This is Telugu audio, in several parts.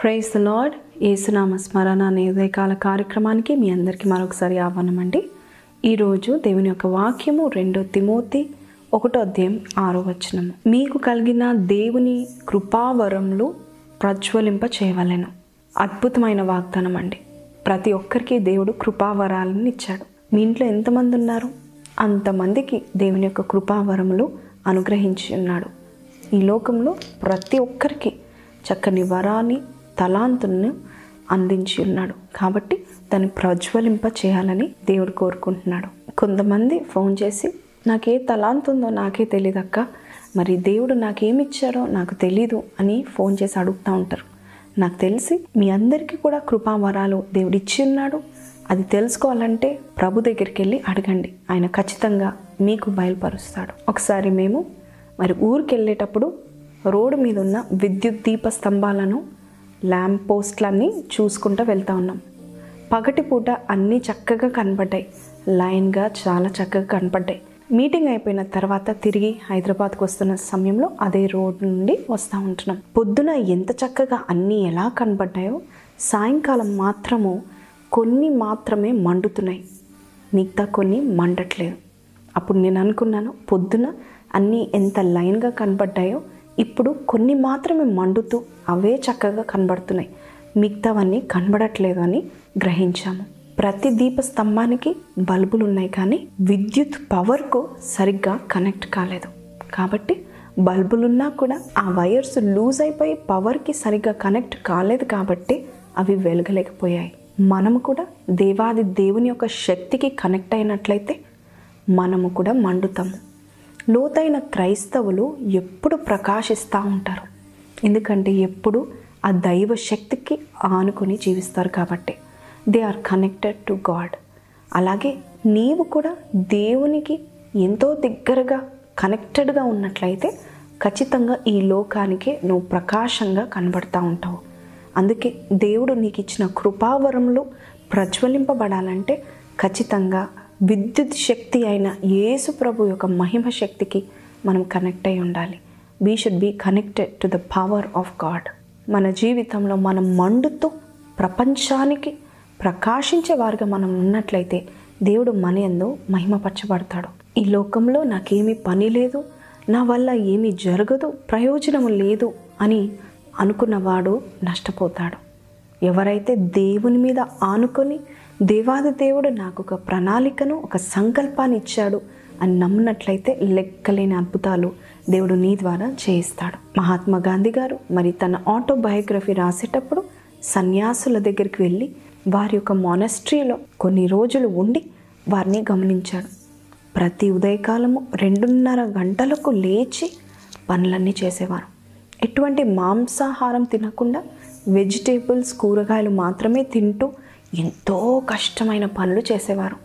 ప్రైజ్ ద లార్డ్ ఏసునామ స్మరణ అనే ఉదయకాల కార్యక్రమానికి మీ అందరికీ మరొకసారి ఆహ్వానం అండి ఈరోజు దేవుని యొక్క వాక్యము రెండో తిమోతి ఒకటో అధ్యాయం ఆరో వచనము. మీకు కలిగిన దేవుని కృపావరములు ప్రజ్వలింప చేయవలెను. అద్భుతమైన వాగ్దానం అండి ప్రతి ఒక్కరికి దేవుడు కృపావరాలను ఇచ్చాడు. మీ ఇంట్లో ఎంతమంది ఉన్నారు? అంతమందికి దేవుని యొక్క కృపావరములు అనుగ్రహించి ఉన్నాడు. ఈ లోకంలో ప్రతి ఒక్కరికి చక్కని వరాన్ని తలాంతులను అందించి ఉన్నాడు. కాబట్టి దాన్ని ప్రజ్వలింప చేయాలని దేవుడు కోరుకుంటున్నాడు. కొంతమంది ఫోన్ చేసి నాకే తలాంత్ ఉందో నాకే తెలియదు అక్క మరి దేవుడు నాకేమిచ్చారో నాకు తెలీదు అని ఫోన్ చేసి అడుగుతూ ఉంటారు. నాకు తెలిసి మీ అందరికీ కూడా కృపావరాలు దేవుడు ఇచ్చి ఉన్నాడు. అది తెలుసుకోవాలంటే ప్రభు దగ్గరికి వెళ్ళి అడగండి. ఆయన ఖచ్చితంగా మీకు బయలుపరుస్తాడు. ఒకసారి మేము మరి ఊరికి వెళ్ళేటప్పుడు రోడ్డు మీద ఉన్న విద్యుత్ దీప స్తంభాలను ల్యాంప్ పోస్ట్లన్నీ చూసుకుంటూ వెళ్తూ ఉన్నాం. పగటిపూట అన్నీ చక్కగా కనపడ్డాయి. లైన్గా చాలా చక్కగా కనపడ్డాయి. మీటింగ్ అయిపోయిన తర్వాత తిరిగి హైదరాబాద్కు వస్తున్న సమయంలో అదే రోడ్ నుండి వస్తూ ఉంటున్నాం. పొద్దున ఎంత చక్కగా అన్నీ ఎలా కనపడ్డాయో సాయంకాలం మాత్రము కొన్ని మాత్రమే మండుతున్నాయి. మిగతా కొన్ని మండట్లేదు. అప్పుడు నేను అనుకున్నాను పొద్దున అన్నీ ఎంత లైన్గా కనబడ్డాయో ఇప్పుడు కొన్ని మాత్రమే మండుతూ అవే చక్కగా కనబడుతున్నాయి. మిగతావన్నీ కనబడట్లేదు అని గ్రహించాము. ప్రతి దీప స్తంభానికి బల్బులు ఉన్నాయి కానీ విద్యుత్ పవర్కు సరిగ్గా కనెక్ట్ కాలేదు. కాబట్టి బల్బులున్నా కూడా ఆ వైర్స్ లూజ్ అయిపోయి పవర్కి సరిగ్గా కనెక్ట్ కాలేదు కాబట్టి అవి వెలగలేకపోయాయి. మనము కూడా దేవాది దేవుని యొక్క శక్తికి కనెక్ట్ అయినట్లయితే మనము కూడా మండుతాము. లోతైన క్రైస్తవులు ఎప్పుడు ప్రకాశిస్తూ ఉంటారు. ఎందుకంటే ఎప్పుడు ఆ దైవ శక్తికి ఆనుకొని జీవిస్తారు కాబట్టి. They are connected to God అలాగే నీవు కూడా దేవునికి ఎంతో దగ్గరగా కనెక్టెడ్గా ఉన్నట్లయితే ఖచ్చితంగా ఈ లోకానికి నువ్వు ప్రకాశంగా కనబడుతూ ఉంటావు. అందుకే దేవుడు నీకు ఇచ్చిన కృపావరంలో ప్రజ్వలింపబడాలంటే ఖచ్చితంగా విద్యుత్ శక్తి అయిన యేసు ప్రభు యొక్క మహిమ శక్తికి మనం కనెక్ట్ అయి ఉండాలి. We should be connected to the power of God మన జీవితంలో మనం మండుతూ ప్రపంచానికి ప్రకాశించే వారిగా మనం ఉన్నట్లయితే దేవుడు మన ఎందు మహిమపరచబడతాడు. ఈ లోకంలో నాకేమీ పని లేదు నా వల్ల ఏమీ జరగదు ప్రయోజనం లేదు అని అనుకున్నవాడు నష్టపోతాడు. ఎవరైతే దేవుని మీద ఆనుకొని దేవాది దేవుడు నాకు ఒక ప్రణాళికను ఒక సంకల్పాన్ని ఇచ్చాడు అని నమ్మినట్లయితే లెక్కలేని అద్భుతాలు దేవుడు నీ ద్వారా చేయిస్తాడు. మహాత్మా గాంధీ గారు మరి తన ఆటోబయోగ్రఫీ రాసేటప్పుడు సన్యాసుల దగ్గరికి వెళ్ళి వారి యొక్క మొనస్ట్రీలో కొన్ని రోజులు ఉండి వారిని గమనించాడు. ప్రతి ఉదయకాలము రెండున్నర గంటలకు లేచి పనులన్నీ చేసేవారు. ఎటువంటి మాంసాహారం తినకుండా వెజిటేబుల్స్ కూరగాయలు మాత్రమే తింటూ ఎంతో కష్టమైన పనులు చేసేవారు.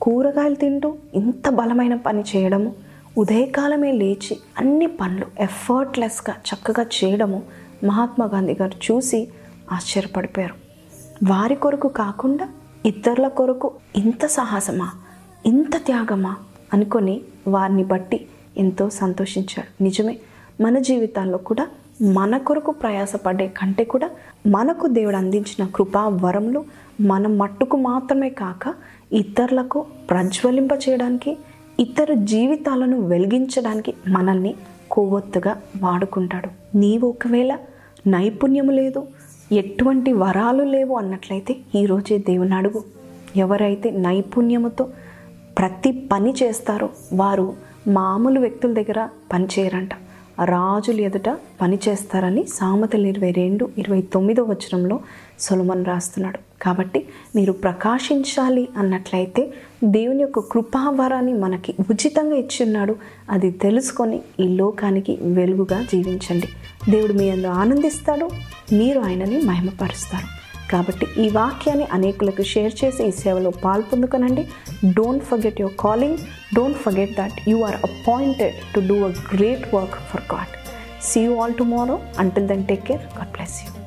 కూరగాయలు తింటూ ఇంత బలమైన పని చేయడము ఉదయకాలమే లేచి అన్ని పనులు ఎఫర్ట్లెస్గా చక్కగా చేయడము మహాత్మా గాంధీ గారు చూసి ఆశ్చర్యపడిపోయారు. వారి కొరకు కాకుండా ఇతరుల కొరకు ఇంత సాహసమా ఇంత త్యాగమా అనుకొని వారిని బట్టి ఎంతో సంతోషించాడు నిజమే మన జీవితాల్లో కూడా మన కొరకు ప్రయాసపడే కంటే కూడా మనకు దేవుడు అందించిన కృపా వరములు మన మట్టుకు మాత్రమే కాక ఇతరులకు ప్రజ్వలింప చేయడానికి ఇతర జీవితాలను వెలిగించడానికి మనల్ని కొవ్వొత్తుగా వాడుకుంటాడు. నీవు ఒకవేళ నైపుణ్యము లేదు ఎటువంటి వరాలు లేవు అన్నట్లయితే ఈరోజే దేవుని అడుగు. ఎవరైతే నైపుణ్యముతో ప్రతి పని చేస్తారో వారు మామూలు వ్యక్తుల దగ్గర పనిచేయరంట రాజులు ఎదుట పని చేస్తారని సామెతలు ఇరవై రెండు ఇరవై తొమ్మిదో వచనంలో సొలమన్ రాస్తున్నాడు. కాబట్టి మీరు ప్రకాశించాలి అన్నట్లయితే దేవుని యొక్క కృపావరాన్ని మనకి ఉచితంగా ఇచ్చిన్నాడు. అది తెలుసుకొని ఈ లోకానికి వెలుగుగా జీవించండి. దేవుడు మీ అందరూ ఆనందిస్తాడు. మీరు ఆయనని మహిమపరుస్తారు. కాబట్టి ఈ వాక్యాన్ని అనేకులకు షేర్ చేసి ఈ సేవలో పాల్పొందుకనండి. Don't forget your calling don't forget that you are appointed to do a great work for God see you all tomorrow until then take care God bless you